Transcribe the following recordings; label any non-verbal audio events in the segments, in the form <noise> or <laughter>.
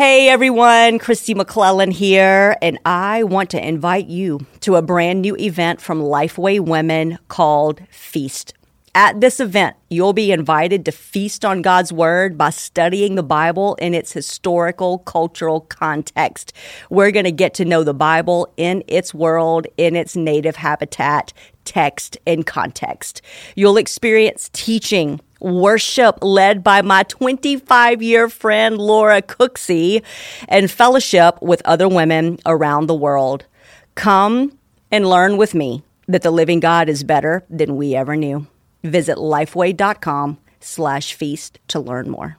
Hey everyone, Kristi McLelland here, and I want to invite you to a brand new event from Lifeway Women called Feast. At this event, you'll be invited to feast on God's Word by studying the Bible in its historical, cultural context. We're going to get to know the Bible in its world, in its native habitat, text, and context. You'll experience teaching, worship led by my 25 year friend Laura Cooksey, and fellowship with other women around the world. Come and learn with me that the living God is better than we ever knew. Visit lifeway.com slash feast to learn more.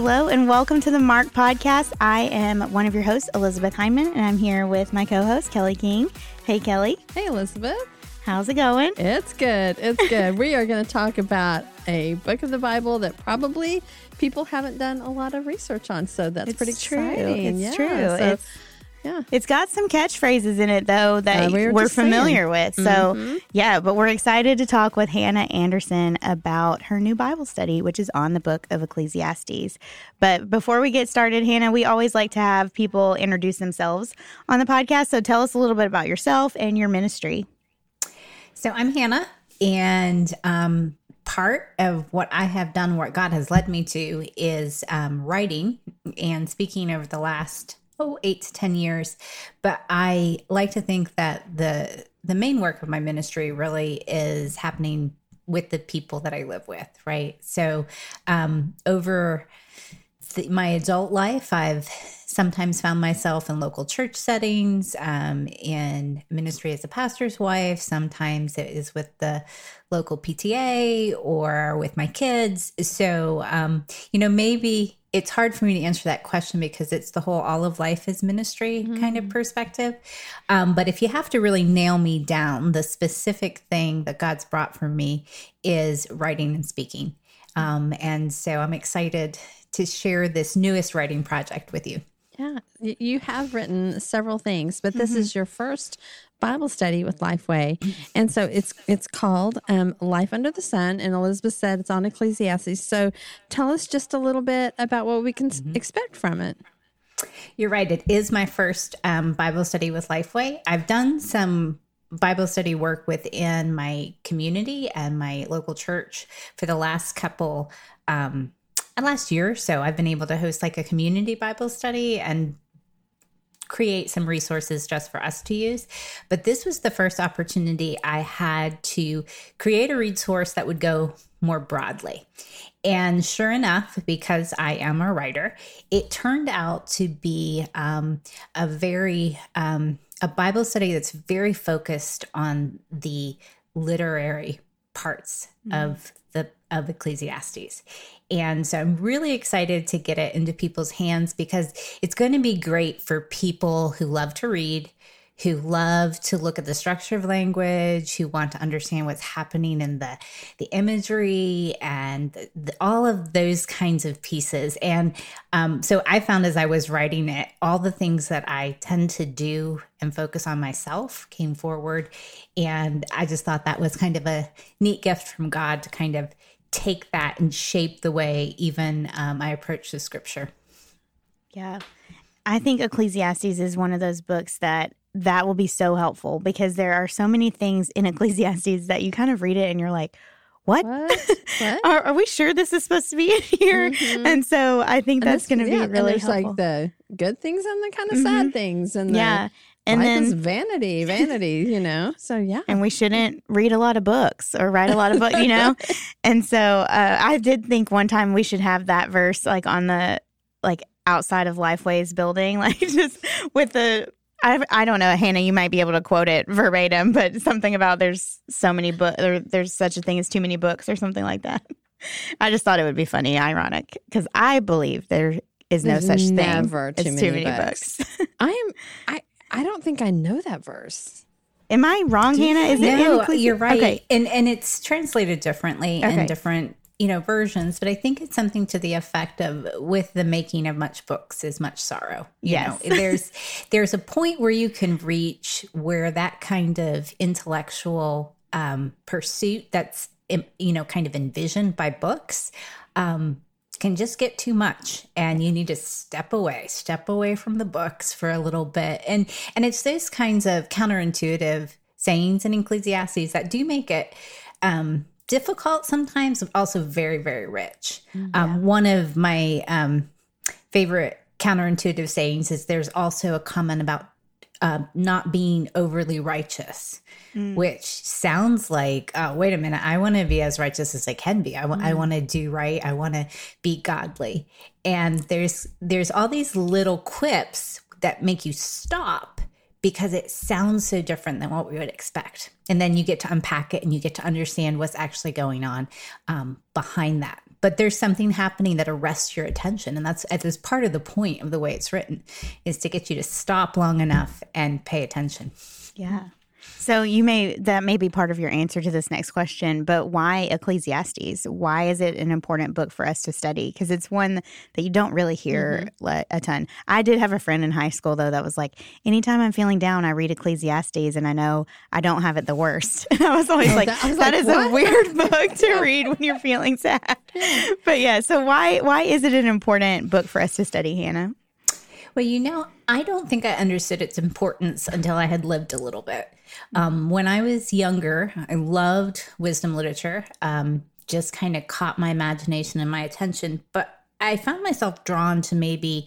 Hello and welcome to the Marked Podcast. I am one of your hosts, Elizabeth Hyndman, and I'm here with my co host, Kelly King. Hey, Kelly. Hey, Elizabeth. How's it going? It's good. It's <laughs> good. we are going to talk about a book of the Bible that probably people haven't done a lot of research on. So that's it's pretty true. exciting. It's yeah. true. So, it's, yeah. It's got some catchphrases in it though that uh, we are familiar saying. with. So mm-hmm. yeah, but we're excited to talk with Hannah Anderson about her new Bible study, which is on the book of Ecclesiastes. But before we get started, Hannah, we always like to have people introduce themselves on the podcast. So tell us a little bit about yourself and your ministry. So I'm Hannah, and um, part of what I have done, what God has led me to, is um, writing and speaking over the last oh eight to ten years. But i like to think that the the main work of my ministry really is happening with the people that i live with right? So um over my adult life i've sometimes found myself in local church settings um, in ministry as a pastor's wife. Sometimes it is with the local pta or with my kids. So um, you know maybe it's hard for me to answer that question because it's the whole all of life is ministry mm-hmm. kind of mm-hmm. perspective. Um, but if you have to really nail me down, the specific thing that God's brought for me is writing and speaking. Um, and so I'm excited to share this newest writing project with you. Yeah, you have written several things, but this mm-hmm. is your first Bible study with Lifeway, and so it's it's called um, Life Under the Sun. And Elizabeth said it's on Ecclesiastes. So tell us just a little bit about what we can mm-hmm. expect from it. You're right. It is my first um, Bible study with Lifeway. I've done some Bible study work within my community and my local church for the last couple um, last year or so. I've been able to host like a community Bible study and create some resources just for us to use. But this was the first opportunity I had to create a resource that would go more broadly. And sure enough, because I am a writer, it turned out to be um, a very um, a Bible study that's very focused on the literary parts mm-hmm. of the of Ecclesiastes. And so I'm really excited to get it into people's hands because it's going to be great for people who love to read, who love to look at the structure of language, who want to understand what's happening in the the imagery and the, all of those kinds of pieces. And um, so I found as I was writing it, all the things that I tend to do and focus on myself came forward, and I just thought that was kind of a neat gift from God to kind of take that and shape the way even um, I approach the scripture. Yeah. I think Ecclesiastes is one of those books that that will be so helpful because there are so many things in Ecclesiastes that you kind of read it and you're like, what? What? what? <laughs> are, are, we sure this is supposed to be in here? Mm-hmm. And so I think that's going to yeah, be really there's helpful. like the good things and the kind of mm-hmm. sad things and yeah. And Life then is vanity, vanity, you know. <laughs> So yeah, and we shouldn't read a lot of books or write a lot of books, you know. <laughs> and so uh, I did think one time we should have that verse like on the like outside of Lifeway's building, <laughs> like just with the I, I don't know, Hannah. You might be able to quote it verbatim, but something about there's so many books, there, there's such a thing as too many books, or something like that. I just thought it would be funny, ironic, because I believe there is no There's such never thing too many too many books. books. I am. I. I don't think I know that verse. Am I wrong, Hannah? Is it no, in you're right. Okay. And and it's translated differently Okay. in different you know versions, but I think it's something to the effect of with the making of much books is much sorrow. You Yes. know, <laughs> there's there's a point where you can reach where that kind of intellectual um, pursuit that's you know kind of envisioned by books. Um, can just get too much and you need to step away step away from the books for a little bit. And and it's those kinds of counterintuitive sayings in ecclesiastes that do make it um difficult sometimes but also very very rich. Um one of my um favorite counterintuitive sayings is there's also a comment about um, not being overly righteous, which sounds like, oh, wait a minute, I want to be as righteous as I can be. I want, I want to do right. I want to be godly. And there's there's all these little quips that make you stop because it sounds so different than what we would expect. And then you get to unpack it and you get to understand what's actually going on um, behind that. But there's something happening that arrests your attention. And that's, that's part of the point of the way it's written is to get you to stop long enough and pay attention. Yeah. So you may that may be part of your answer to this next question, but why Ecclesiastes? Why is it an important book for us to study? Because it's one that you don't really hear mm-hmm. le- a ton. I did have a friend in high school though that was like, anytime I'm feeling down, I read Ecclesiastes, and I know I don't have it the worst. And <laughs> I was always oh, like, that- was that like, is what? a weird book to <laughs> read when you're feeling sad. <laughs> But yeah, so why why is it an important book for us to study, Hannah? Well, you know, I don't think I understood its importance until I had lived a little bit. Um, when I was younger, I loved wisdom literature, um, just kind of caught my imagination and my attention. But I found myself drawn to maybe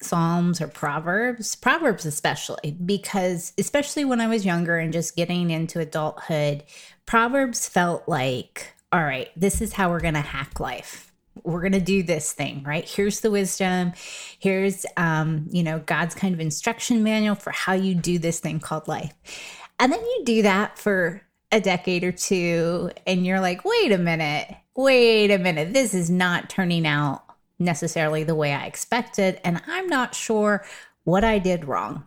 Psalms or Proverbs, Proverbs especially, because especially when I was younger and just getting into adulthood, Proverbs felt like, all right, this is how we're going to hack life. We're going to do this thing, right? Here's the wisdom. Here's, um, you know, God's kind of instruction manual for how you do this thing called life. And then you do that for a decade or two, and you're like, wait a minute, wait a minute, this is not turning out necessarily the way I expected. And I'm not sure what I did wrong.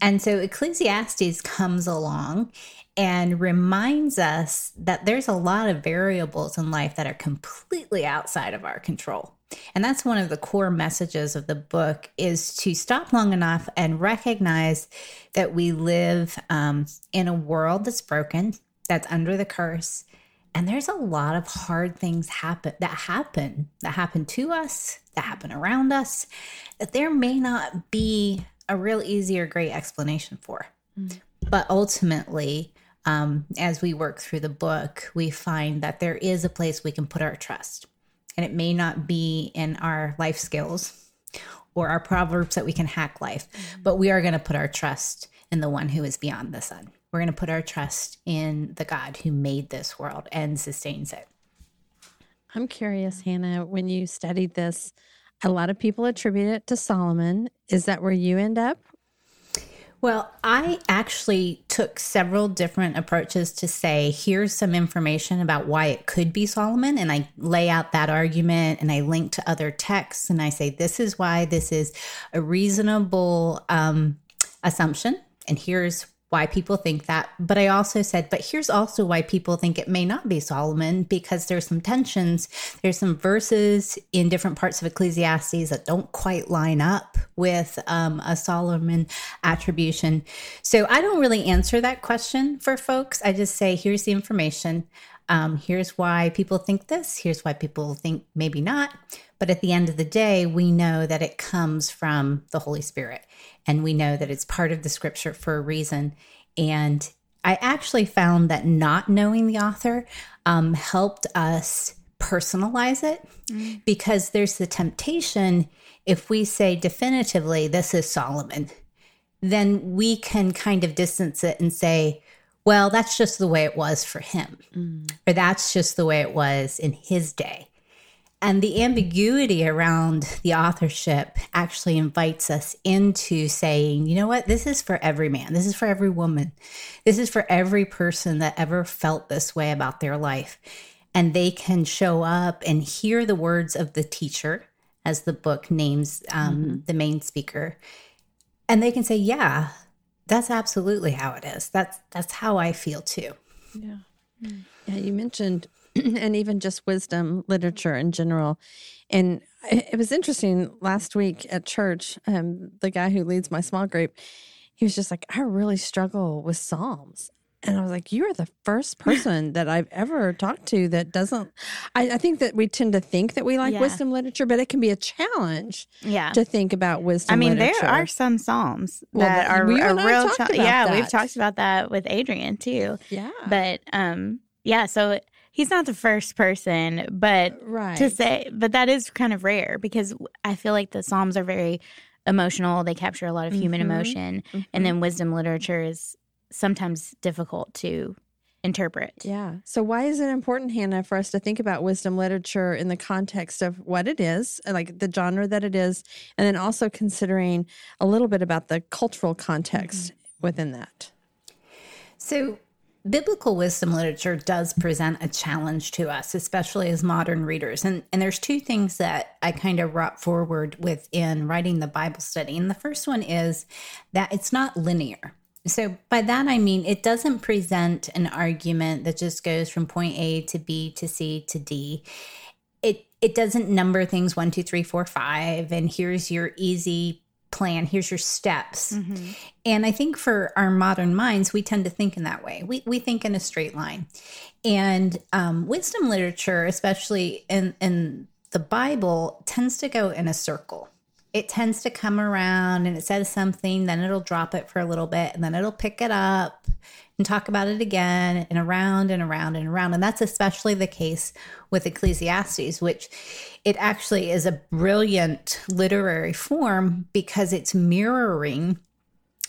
And so Ecclesiastes comes along and reminds us that there's a lot of variables in life that are completely outside of our control. And that's one of the core messages of the book is to stop long enough and recognize that we live um, in a world that's broken, that's under the curse, and there's a lot of hard things happen that happen that happen to us that happen around us that there may not be a real easy or great explanation for but ultimately um, as we work through the book we find that there is a place we can put our trust and it may not be in our life skills or our proverbs that we can hack life but we are going to put our trust in the one who is beyond the sun we're going to put our trust in the God who made this world and sustains it. I'm curious, Hannah, when you studied this, a lot of people attribute it to Solomon. Is that where you end up? Well, I actually took several different approaches to say, here's some information about why it could be Solomon. And I lay out that argument and I link to other texts and I say, this is why this is a reasonable um, assumption. And here's why people think that. But I also said, but here's also why people think it may not be Solomon because there's some tensions. There's some verses in different parts of Ecclesiastes that don't quite line up with um, a Solomon attribution. So I don't really answer that question for folks. I just say, here's the information. Um, here's why people think this. Here's why people think maybe not. But at the end of the day, we know that it comes from the Holy Spirit and we know that it's part of the scripture for a reason. And I actually found that not knowing the author um, helped us personalize it because there's the temptation if we say definitively, this is Solomon, then we can kind of distance it and say, well, that's just the way it was for him, or that's just the way it was in his day. And the ambiguity around the authorship actually invites us into saying, you know what, this is for every man, this is for every woman, this is for every person that ever felt this way about their life. And they can show up and hear the words of the teacher, as the book names um, mm-hmm. the main speaker, and they can say, yeah, that's absolutely how it is. That's that's how I feel too. Yeah. Yeah, you mentioned <clears throat> and even just wisdom literature in general. And it was interesting last week at church. Um, the guy who leads my small group, he was just like, I really struggle with Psalms. And I was like, You are the first <laughs> person that I've ever talked to that doesn't. I, I think that we tend to think that we like yeah. wisdom literature, but it can be a challenge yeah. to think about wisdom I mean, literature. there are some Psalms well, that are, we are real. Yeah, that. we've talked about that with Adrian too. Yeah. But um, yeah, so he's not the first person, but right. to say, but that is kind of rare because I feel like the Psalms are very emotional. They capture a lot of human mm-hmm. emotion, mm-hmm. and then wisdom literature is sometimes difficult to interpret. Yeah. So why is it important, Hannah, for us to think about wisdom literature in the context of what it is, like the genre that it is, and then also considering a little bit about the cultural context mm-hmm. within that? So biblical wisdom literature does present a challenge to us, especially as modern readers. And, and there's two things that I kind of brought forward within writing the Bible study. And the first one is that it's not linear. So by that I mean it doesn't present an argument that just goes from point A to B to C to D. It it doesn't number things one, two, three, four, five, and here's your easy plan. Here's your steps. Mm-hmm. and i think for our modern minds we tend to think in that way. We, we think in a straight line. And um, wisdom literature especially in, in the bible tends to go in a circle. It tends to come around and it says something then it'll drop it for a little bit and then it'll pick it up and talk about it again and around and around and around. And that's especially the case with Ecclesiastes, which it actually is a brilliant literary form because it's mirroring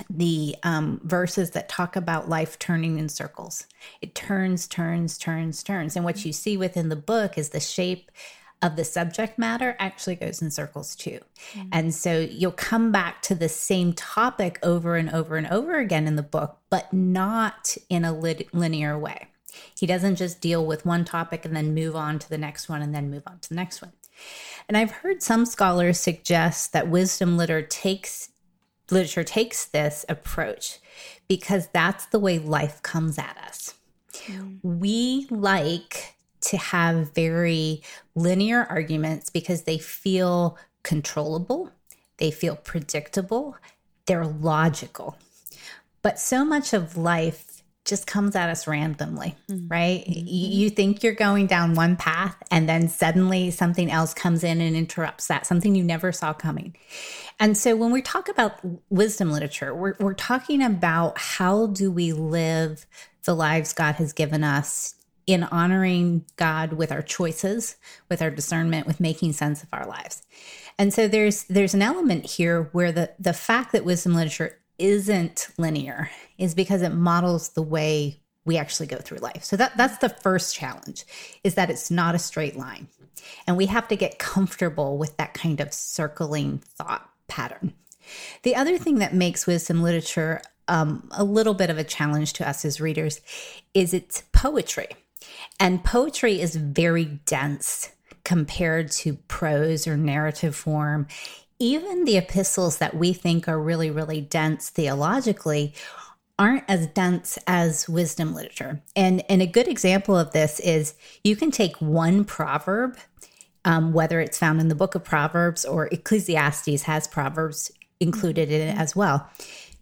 the um, verses that talk about life turning in circles. It turns, turns, turns, turns. And what you see within the book is the shape of the subject matter actually goes in circles too. Mm-hmm. And so you'll come back to the same topic over and over and over again in the book, but not in a linear way. He doesn't just deal with one topic and then move on to the next one and then move on to the next one. And I've heard some scholars suggest that wisdom literature takes literature takes this approach because that's the way life comes at us. Mm. We like to have very linear arguments because they feel controllable, they feel predictable, they're logical. But so much of life just comes at us randomly, mm-hmm. right? Mm-hmm. You think you're going down one path and then suddenly something else comes in and interrupts that, something you never saw coming. And so when we talk about wisdom literature, we're, we're talking about how do we live the lives God has given us in honoring God with our choices, with our discernment, with making sense of our lives. And so there's there's an element here where the the fact that wisdom literature isn't linear is because it models the way we actually go through life. So that that's the first challenge is that it's not a straight line. And we have to get comfortable with that kind of circling thought pattern. The other thing that makes wisdom literature um, a little bit of a challenge to us as readers is its poetry. And poetry is very dense compared to prose or narrative form. Even the epistles that we think are really, really dense theologically aren't as dense as wisdom literature. And, and a good example of this is you can take one proverb, um, whether it's found in the book of Proverbs or Ecclesiastes has Proverbs included in it as well.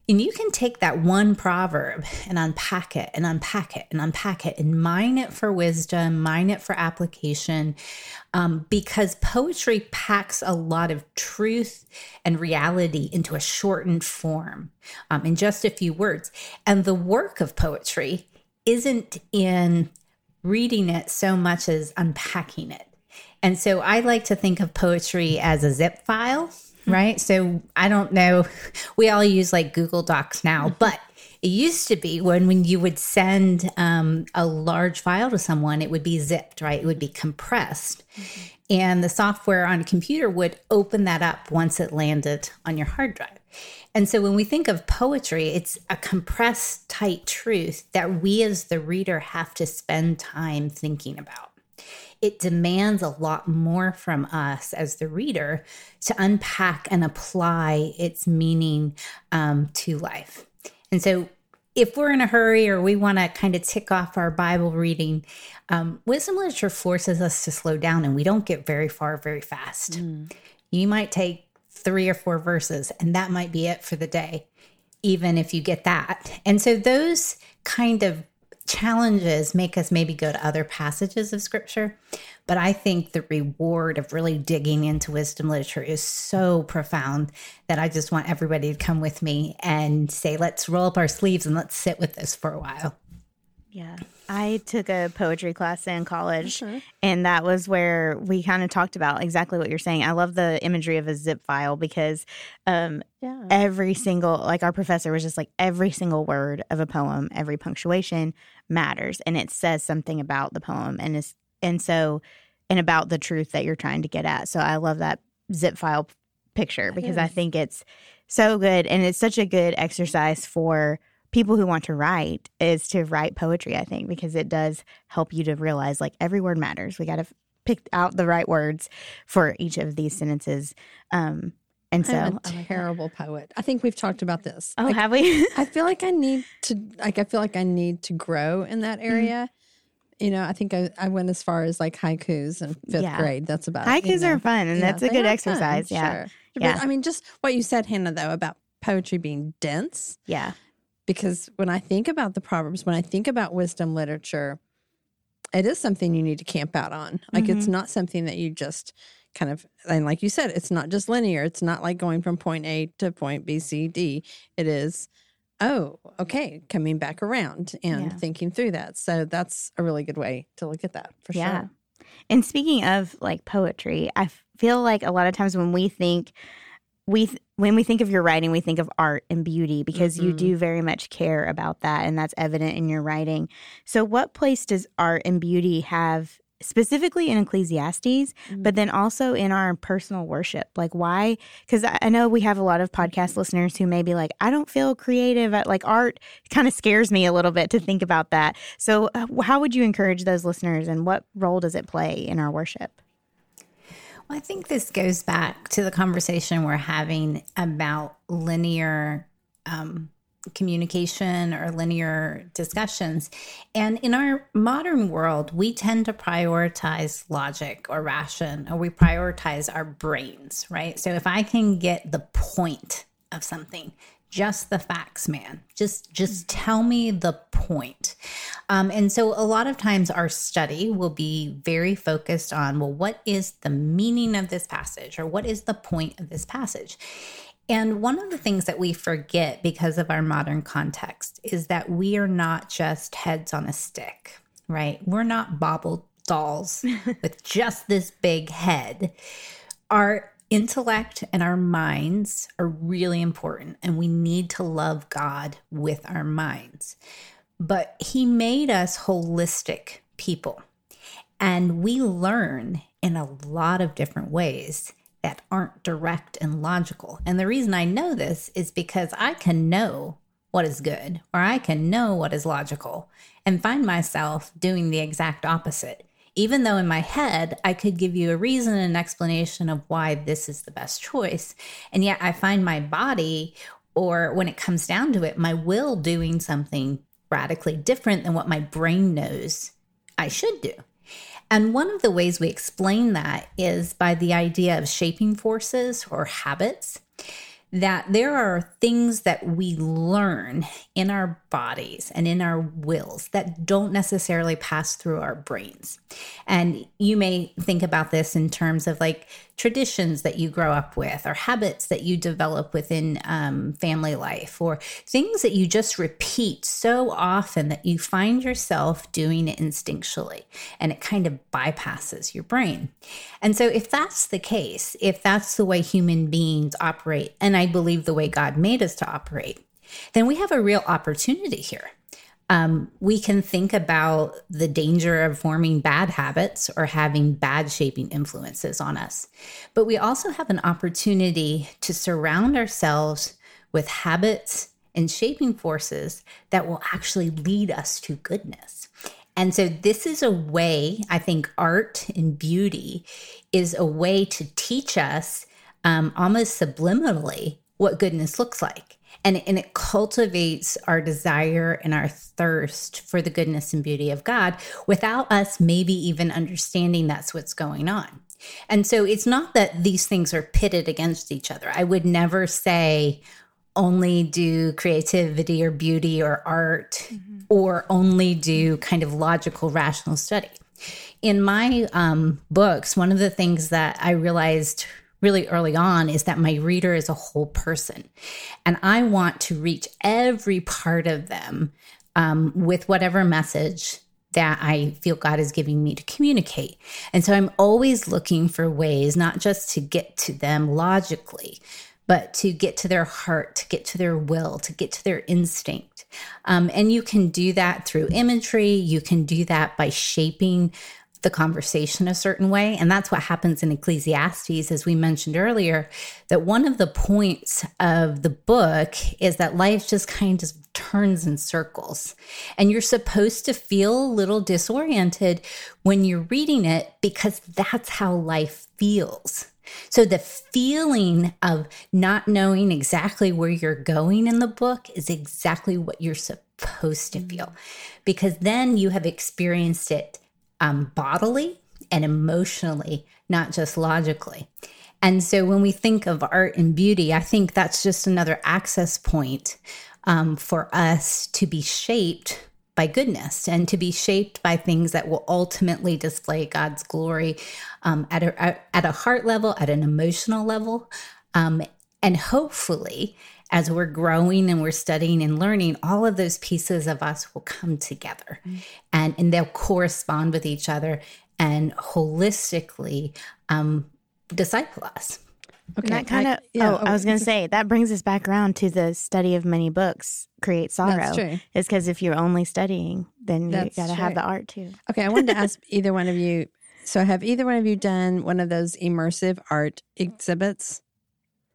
And you can take that one proverb and unpack it and unpack it and unpack it and mine it for wisdom, mine it for application, um, because poetry packs a lot of truth and reality into a shortened form um, in just a few words. And the work of poetry isn't in reading it so much as unpacking it. And so I like to think of poetry as a zip file right? So I don't know. <laughs> We all use like Google Docs now, mm-hmm. but it used to be when when you would send um, a large file to someone, it would be zipped, right? It would be compressed. Mm-hmm. and the software on a computer would open that up once it landed on your hard drive. And so when we think of poetry, it's a compressed, tight truth that we as the reader have to spend time thinking about. It demands a lot more from us as the reader to unpack and apply its meaning um, to life. And so if we're in a hurry or we want to kind of tick off our Bible reading, um, wisdom literature forces us to slow down and we don't get very far very fast. Mm. You might take three or four verses, and that might be it for the day, even if you get that. And so those kind of challenges make us maybe go to other passages of scripture. But I think the reward of really digging into wisdom literature is so profound that I just want everybody to come with me and say, let's roll up our sleeves and let's sit with this for a while. I took a poetry class in college, mm-hmm. and that was where we kind of talked about exactly what you're saying. I love the imagery of a zip file because um, yeah. every single, like our professor was just like, every single word of a poem, every punctuation matters, and it says something about the poem, and it's and so and about the truth that you're trying to get at. So I love that zip file picture because I think it's so good, and it's such a good exercise for people who want to write is to write poetry, I think, because it does help you to realize like every word matters. We got to pick out the right words for each of these sentences. Um, and so, I'm a <laughs> terrible poet. I think we've talked about this. Oh, like, have we? <laughs> I feel like I need to, like, I feel like I need to grow in that mm-hmm. area. Mm-hmm. You know, I think I, I went as far as like haikus in fifth yeah. grade. That's about it. haikus you know. are fun, and yeah, that's a good exercise. Fun, yeah, sure. yeah. But, I mean, just what you said, Hannah, though, about poetry being dense. Yeah, because when I think about the Proverbs, when I think about wisdom literature, it is something you need to camp out on. Like mm-hmm. it's not something that you just kind of, and like you said, it's not just linear. It's not like going from point A to point B, C, D. It is, oh, okay, coming back around and yeah. thinking through that. So that's a really good way to look at that for yeah. sure. And speaking of like poetry, I feel like a lot of times when we think, we th- when we think of your writing, we think of art and beauty because mm-hmm. you do very much care about that, and that's evident in your writing. So, what place does art and beauty have specifically in Ecclesiastes, mm-hmm. but then also in our personal worship? Like, why? Because I know we have a lot of podcast listeners who may be like, I don't feel creative. At like, art kind of scares me a little bit to think about that. So, uh, how would you encourage those listeners, and what role does it play in our worship? I think this goes back to the conversation we're having about linear um, communication or linear discussions. And in our modern world, we tend to prioritize logic or ration, or we prioritize our brains, right? So if I can get the point of something, just the facts man. Just just tell me the point. Um, and so a lot of times our study will be very focused on well what is the meaning of this passage or what is the point of this passage? And one of the things that we forget because of our modern context is that we are not just heads on a stick right? We're not bobble dolls <laughs> with just this big head. Our intellect and our minds are really important, and we need to love God with our minds. But He made us holistic people, and we learn in a lot of different ways that aren't direct and logical. And the reason I know this is because I can know what is good or I can know what is logical and find myself doing the exact opposite even though in my head I could give you a reason and an explanation of why this is the best choice. And yet I find my body, or when it comes down to it, my will doing something radically different than what my brain knows I should do. And one of the ways we explain that is by the idea of shaping forces or habits that there are things that we learn in our bodies and in our wills that don't necessarily pass through our brains. And you may think about this in terms of like traditions that you grow up with, or habits that you develop within um, family life, or things that you just repeat so often that you find yourself doing it instinctually and it kind of bypasses your brain. And so, if that's the case, if that's the way human beings operate, and I believe the way God made us to operate, then we have a real opportunity here um, we can think about the danger of forming bad habits or having bad shaping influences on us. But we also have an opportunity to surround ourselves with habits and shaping forces that will actually lead us to goodness. And so, this is a way, I think, art and beauty is a way to teach us um, almost subliminally what goodness looks like and, and it cultivates our desire and our thirst for the goodness and beauty of God without us maybe even understanding that's what's going on. And so it's not that these things are pitted against each other. I would never say only do creativity or beauty or art mm-hmm. or only do kind of logical, rational study. In my um, books, one of the things that I realized really early on is that my reader is a whole person. And I want to reach every part of them um, with whatever message that I feel God is giving me to communicate. And so I'm always looking for ways, not just to get to them logically, but to get to their heart, to get to their will, to get to their instinct. Um, and you can do that through imagery. You can do that by shaping the conversation a certain way. And that's what happens in Ecclesiastes, as we mentioned earlier, that one of the points of the book is that life just kind of turns in circles. And you're supposed to feel a little disoriented when you're reading it because that's how life feels. So the feeling of not knowing exactly where you're going in the book is exactly what you're supposed to feel mm. because then you have experienced it um, bodily and emotionally, not just logically. And so when we think of art and beauty, I think that's just another access point um, for us to be shaped by goodness and to be shaped by things that will ultimately display God's glory um, at, a, at a heart level, at an emotional level. Um, and hopefully, as we're growing and we're studying and learning, all of those pieces of us will come together mm-hmm. and, and they'll correspond with each other and holistically um, disciple us. Okay. And that kind of, yeah, oh, oh, I was going to say, that brings us back around to the study of many books create sorrow. That's true. Is because if you're only studying, then you got to have the art too. Okay. I wanted to <laughs> ask either one of you. So, have either one of you done one of those immersive art exhibits?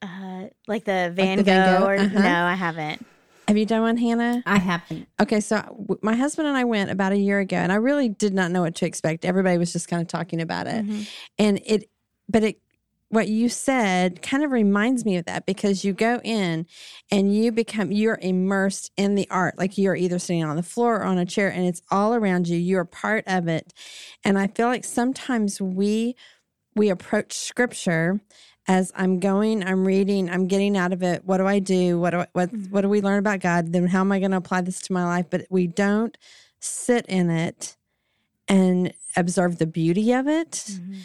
Uh, like the Van, like the Gogh, Van Gogh? Or, uh-huh. no, I haven't. Have you done one, Hannah? I haven't. Okay, so w- my husband and I went about a year ago, and I really did not know what to expect. Everybody was just kind of talking about it, mm-hmm. and it, but it, what you said kind of reminds me of that because you go in and you become you're immersed in the art, like you're either sitting on the floor or on a chair, and it's all around you. You're part of it, and I feel like sometimes we we approach scripture as I'm going, I'm reading, I'm getting out of it. What do I do? What do I, what mm-hmm. what do we learn about God? Then how am I going to apply this to my life? But we don't sit in it and observe the beauty of it mm-hmm.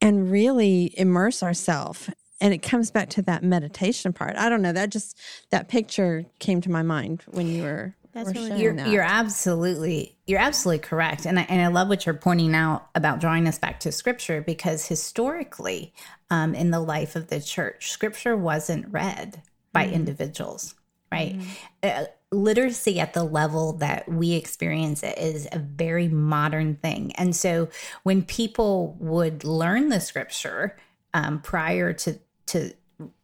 and really immerse ourselves. And it comes back to that meditation part. I don't know. That just that picture came to my mind when you were that's really you're, that. you're absolutely you're absolutely correct, and I, and I love what you're pointing out about drawing us back to Scripture because historically, um, in the life of the church, Scripture wasn't read by mm individuals, right? mm Uh, literacy at the level that we experience it is a very modern thing, and so when people would learn the Scripture um, prior to to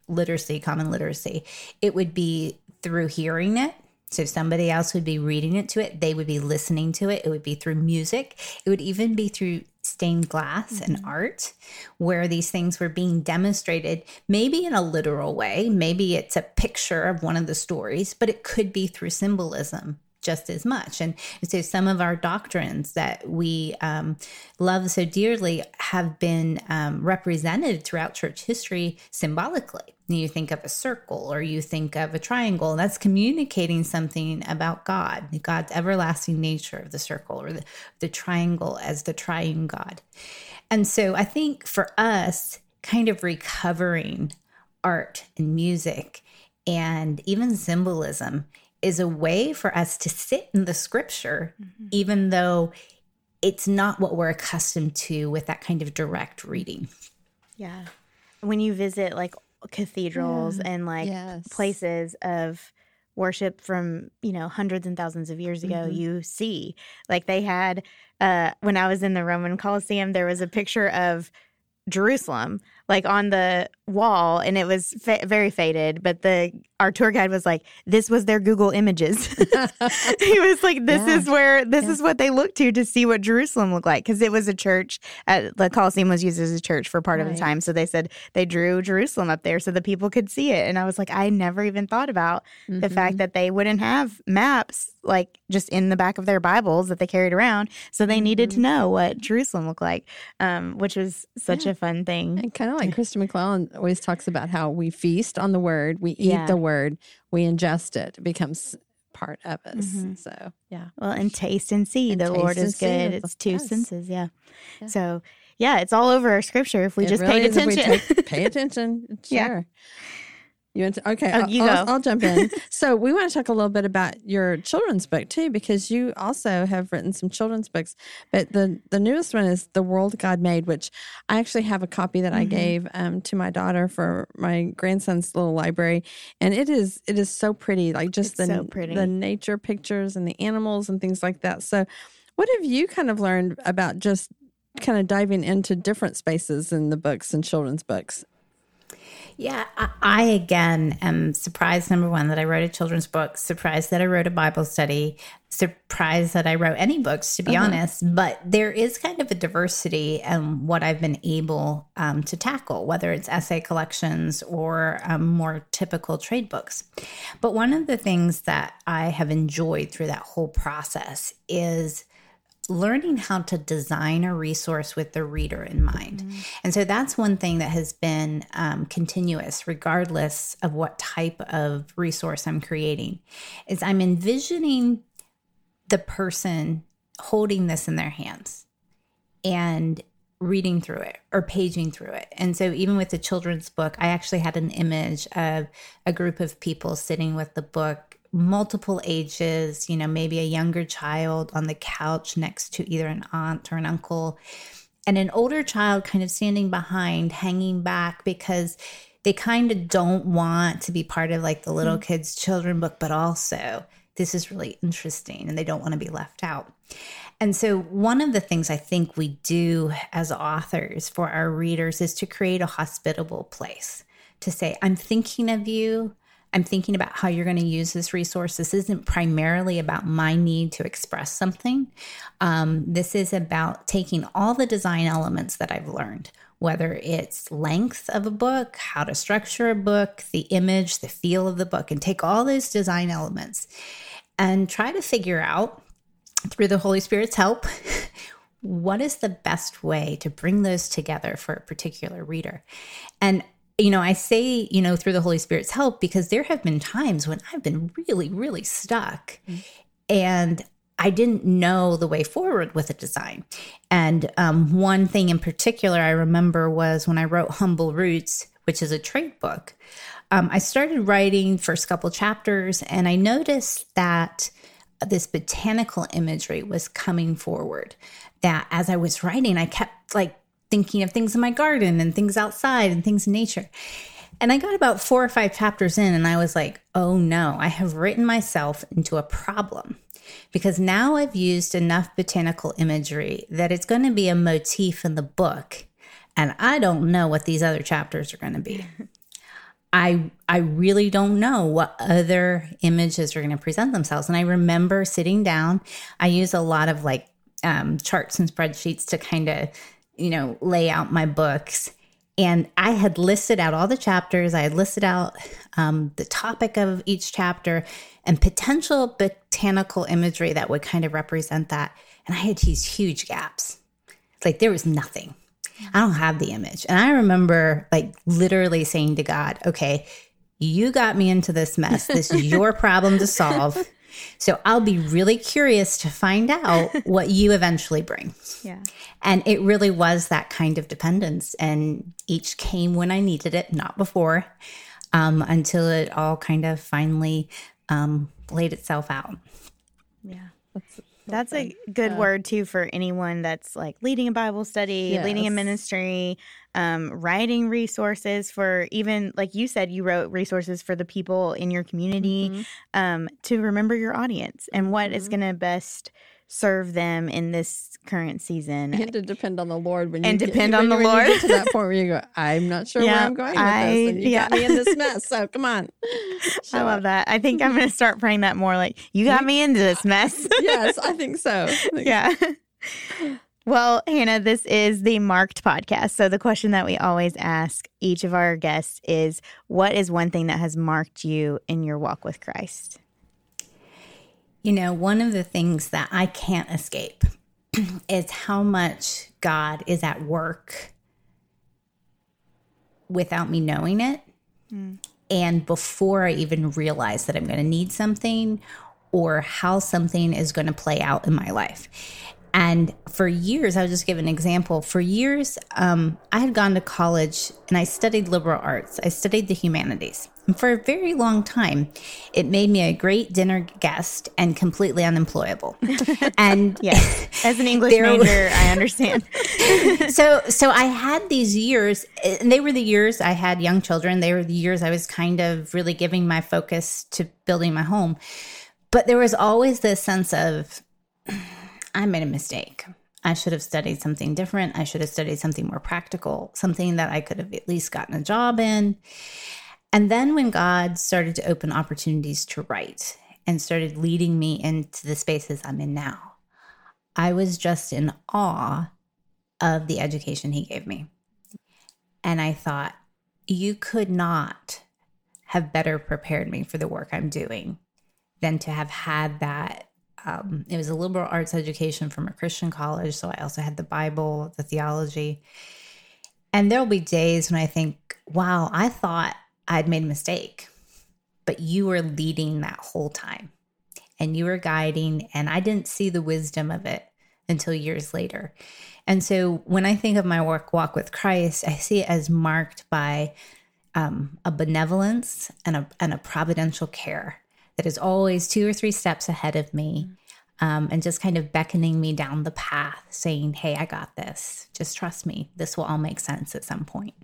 literacy, common literacy, it would be through hearing it so somebody else would be reading it to it, they would be listening to it. It would be through music. It would even be through stained glass mm-hmm. and art where these things were being demonstrated, maybe in a literal way. Maybe it's a picture of one of the stories, but it could be through symbolism just as much. And, so some of our doctrines that we um, love so dearly have been um, represented throughout church history symbolically. You think of a circle or you think of a triangle, and that's communicating something about God, God's everlasting nature of the circle or the, the triangle as the triune God. And so I think for us, kind of recovering art and music and even symbolism is a way for us to sit in the scripture, mm-hmm. even though it's not what we're accustomed to with that kind of direct reading. Yeah. When you visit like cathedrals yeah. and like yes. places of worship from you know hundreds and thousands of years ago mm-hmm. you see like they had uh when i was in the roman coliseum there was a picture of jerusalem like on the wall and it was fa- very faded but the our tour guide was like this was their google images <laughs> he was like this yeah. is where this yeah. is what they looked to to see what jerusalem looked like because it was a church at, the coliseum was used as a church for part right. of the time so they said they drew jerusalem up there so the people could see it and i was like i never even thought about mm-hmm. the fact mm-hmm. that they wouldn't have maps like just in the back of their bibles that they carried around so they mm-hmm. needed to mm-hmm. know what jerusalem looked like um, which was such yeah. a fun thing kind of like <laughs> Kristi McLelland always talks about how we feast on the word, we eat yeah. the word, we ingest it, it becomes part of us. Mm-hmm. So, yeah. Well, and taste and see and the Lord is good. It's two yes. senses. Yeah. yeah. So, yeah, it's all over our scripture if we it just really paid attention. Take, pay <laughs> attention. Sure. Yeah. You want to, okay, oh, you I'll, go. I'll, I'll jump in. <laughs> so we want to talk a little bit about your children's book too, because you also have written some children's books. But the the newest one is "The World God Made," which I actually have a copy that mm-hmm. I gave um, to my daughter for my grandson's little library, and it is it is so pretty, like just it's the so the nature pictures and the animals and things like that. So, what have you kind of learned about just kind of diving into different spaces in the books and children's books? Yeah, I, I, again am surprised, number one, that I wrote a children's book, surprised that I wrote a Bible study, surprised that I wrote any books, to be uh-huh. honest. But there is kind of a diversity in what I've been able um, to tackle, whether it's essay collections or um, more typical trade books. But one of the things that I have enjoyed through that whole process is learning how to design a resource with the reader in mind. Mm-hmm. And so that's one thing that has been um, continuous, regardless of what type of resource I'm creating, is I'm envisioning the person holding this in their hands and reading through it or paging through it. And so even with the children's book, I actually had an image of a group of people sitting with the book multiple ages, you know, maybe a younger child on the couch next to either an aunt or an uncle, and an older child kind of standing behind, hanging back because they kind of don't want to be part of like the little mm-hmm. kids' children book, but also this is really interesting and they don't want to be left out. And so, one of the things I think we do as authors for our readers is to create a hospitable place to say, I'm thinking of you. I'm thinking about how you're going to use this resource. This isn't primarily about my need to express something. Um, this is about taking all the design elements that I've learned, whether it's length of a book, how to structure a book, the image, the feel of the book, and take all those design elements and try to figure out through the Holy Spirit's help. <laughs> what is the best way to bring those together for a particular reader? And you know, I say, you know, through the Holy Spirit's help because there have been times when I've been really, really stuck mm-hmm. and I didn't know the way forward with a design. And um, one thing in particular I remember was when I wrote Humble Roots, which is a trade book. Um, I started writing first couple chapters and I noticed that this botanical imagery was coming forward. That as I was writing, I kept like thinking of things in my garden and things outside and things in nature. And I got about four or five chapters in, and I was like, oh no, I have written myself into a problem because now I've used enough botanical imagery that it's going to be a motif in the book. And I don't know what these other chapters are going to be. <laughs> I I really don't know what other images are going to present themselves. And I remember sitting down. I use a lot of like um, charts and spreadsheets to kind of you know, lay out my books. And I had listed out all the chapters, I had listed out um, the topic of each chapter and potential botanical imagery that would kind of represent that. And I had these huge gaps. It's like there was nothing. I don't have the image. And I remember like literally saying to God, okay, you got me into this mess. This is your <laughs> problem to solve. So I'll be really curious to find out <laughs> what you eventually bring. Yeah. And it really was that kind of dependence. And each came when I needed it, not before, um, until it all kind of finally um, laid itself out. Yeah. That's That's a good Yeah. word too for anyone that's like leading a Bible study, leading a ministry, um, writing resources for even like you said, you wrote resources for the people in your community Mhm. um, to remember your audience and what is Mhm. going to best serve them in this current season. And to depend on the Lord when you And get- depend when on you- the when you Lord. get to that point where you go, I'm not sure where I'm going with I- this, and you got yeah. me in this mess. So come on, <laughs> I love up. that. I think I'm going to start praying that more like, you got me into this mess. <laughs> yes, I think so. I think- yeah. <laughs> Well, Hannah, this is the Marked podcast. So, the question that we always ask each of our guests is What is one thing that has marked you in your walk with Christ? You know, one of the things that I can't escape <clears throat> is how much God is at work without me knowing it. And before I even realize that I'm going to need something or how something is going to play out in my life. And for years, I'll just give an example. For years, um, I had gone to college and I studied liberal arts. I studied the humanities. And for a very long time, it made me a great dinner guest and completely unemployable. <laughs> and Yes. As an English There- major, I understand. <laughs> so so I had these years and they were the years I had young children. They were the years I was kind of really giving my focus to building my home. But there was always this sense of I made a mistake. I should have studied something different. I should have studied something more practical, something that I could have at least gotten a job in. And then when God started to open opportunities to write and started leading me into the spaces I'm in now, I was just in awe of the education he gave me. And I thought, you could not have better prepared me for the work I'm doing than to have had that. Um, it was a liberal arts education from a Christian college. So I also had the Bible, the theology. And there'll be days when I think, wow, I thought I'd made a mistake, but you were leading that whole time and you were guiding, and I didn't see the wisdom of it until years later. And so when I think of my work walk with Christ, I see it as marked by um, a benevolence and a, and a providential care that is always two or three steps ahead of me um, and just kind of beckoning me down the path, saying, Hey, I got this. Just trust me. This will all make sense at some point.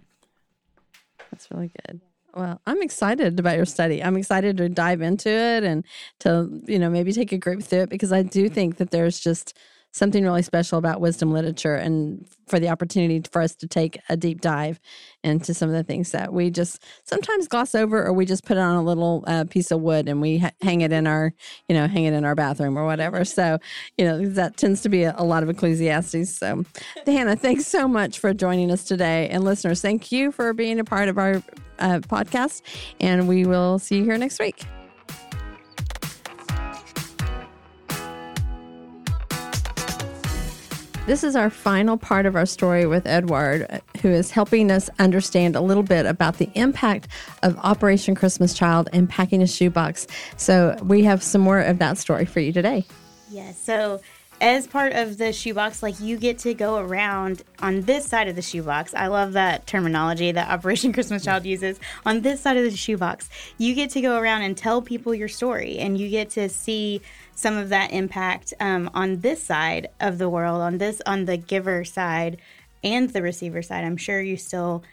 That's really good. Well, I'm excited about your study. I'm excited to dive into it and to, you know, maybe take a grip through it because I do think that there's just something really special about wisdom literature and for the opportunity for us to take a deep dive into some of the things that we just sometimes gloss over or we just put on a little uh, piece of wood and we ha- hang it in our, you know, hang it in our bathroom or whatever. So, you know, that tends to be a, a lot of Ecclesiastes. So, Hannah, thanks so much for joining us today. And listeners, thank you for being a part of our uh, podcast. And we will see you here next week. This is our final part of our story with Edouard, who is helping us understand a little bit about the impact of Operation Christmas Child and packing a shoebox. So we have some more of that story for you today. Yes. So, as part of the shoebox, like you get to go around on this side of the shoebox. I love that terminology that Operation Christmas Child uses. On this side of the shoebox, you get to go around and tell people your story, and you get to see some of that impact um, on this side of the world, on this on the giver side and the receiver side. I'm sure you still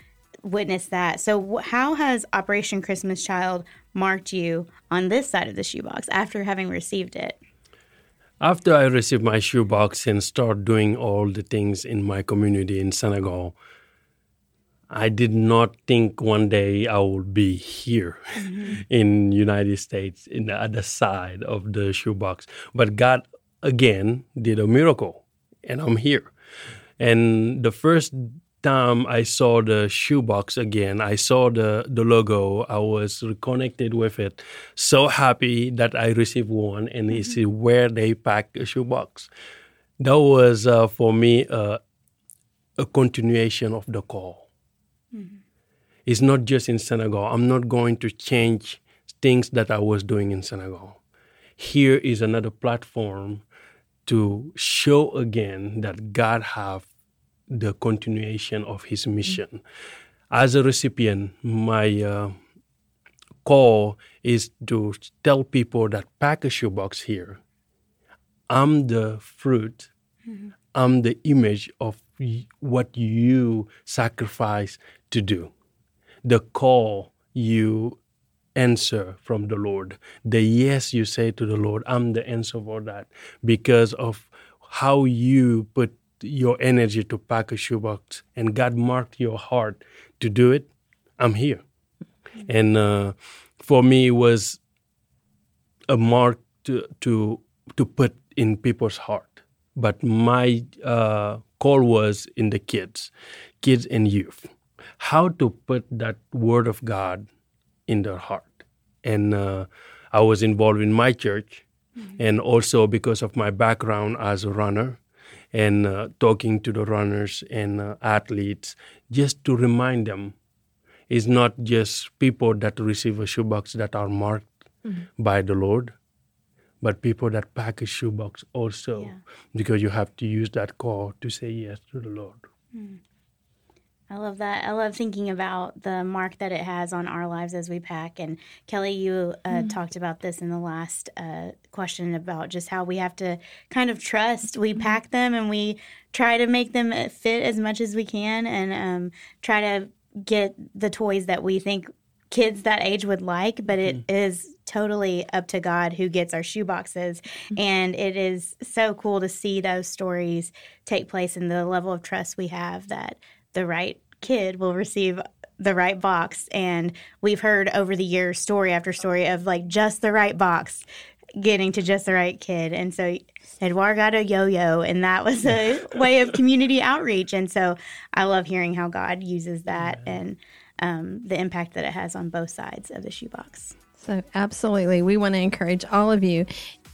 witness that. So, how has Operation Christmas Child marked you on this side of the shoebox after having received it? After I received my shoebox and start doing all the things in my community in Senegal, I did not think one day I would be here <laughs> in United States in the other side of the shoebox. But God again did a miracle and I'm here. And the first time I saw the shoebox again, I saw the, the logo, I was reconnected with it. So happy that I received one and it's where they pack a shoebox. That was uh, for me uh, a continuation of the call. It's not just in Senegal. I'm not going to change things that I was doing in Senegal. Here is another platform to show again that God have the continuation of his mission. As a recipient, my uh, call is to tell people that pack a shoebox here. I'm the fruit. I'm the image of what you sacrifice to do. The call you answer from the Lord. The yes you say to the Lord, I'm the answer for that because of how you put your energy to pack a shoebox and God marked your heart to do it. I'm here. And uh, for me, it was a mark to, to, to put in people's heart. But my uh, call was in the kids, kids and youth. How to put that word of God in their heart. And uh, I was involved in my church, and also because of my background as a runner and uh, talking to the runners and uh, athletes, just to remind them. It's not just people that receive a shoebox that are marked by the Lord, but people that pack a shoebox also, because you have to use that call to say yes to the Lord. I love that. I love thinking about the mark that it has on our lives as we pack. And Kelly, you uh, talked about this in the last uh, question about just how we have to kind of trust. We pack them and we try to make them fit as much as we can and um, try to get the toys that we think kids that age would like, but it is totally up to God who gets our shoe boxes. And it is so cool to see those stories take place and the level of trust we have that the right kid will receive the right box. And we've heard over the years story after story of like just the right box getting to just the right kid. And so Edouard got a yo yo, and that was a <laughs> way of community outreach. And so I love hearing how God uses that and um, the impact that it has on both sides of the shoebox. So, absolutely. We want to encourage all of you,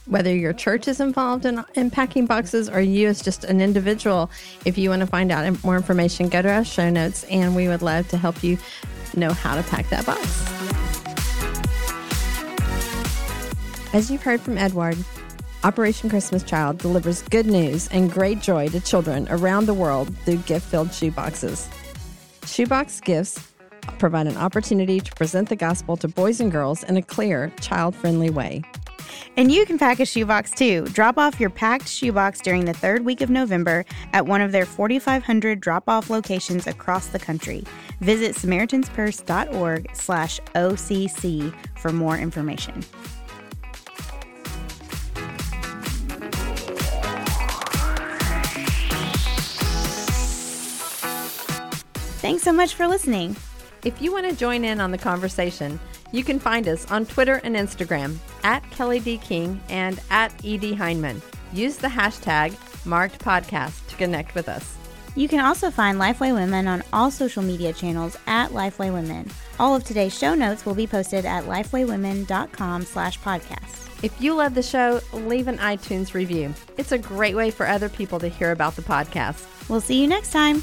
whether your church is involved in, in packing boxes or you as just an individual, if you want to find out more information, go to our show notes and we would love to help you know how to pack that box. As you've heard from Edouard, Operation Christmas Child delivers good news and great joy to children around the world through gift filled shoeboxes. Shoebox gifts provide an opportunity to present the gospel to boys and girls in a clear, child friendly way. And you can pack a shoebox too. Drop off your packed shoebox during the third week of November at one of their 4,500 drop-off locations across the country. Visit SamaritansPurse.org slash OCC for more information. Thanks so much for listening. If you want to join in on the conversation, you can find us on Twitter and Instagram at Kelly D. King and at ED Hyndman. Use the hashtag marked podcast to connect with us. You can also find Lifeway Women on all social media channels at Lifeway Women. All of today's show notes will be posted at lifewaywomen.com slash podcast. If you love the show, leave an iTunes review. It's a great way for other people to hear about the podcast. We'll see you next time.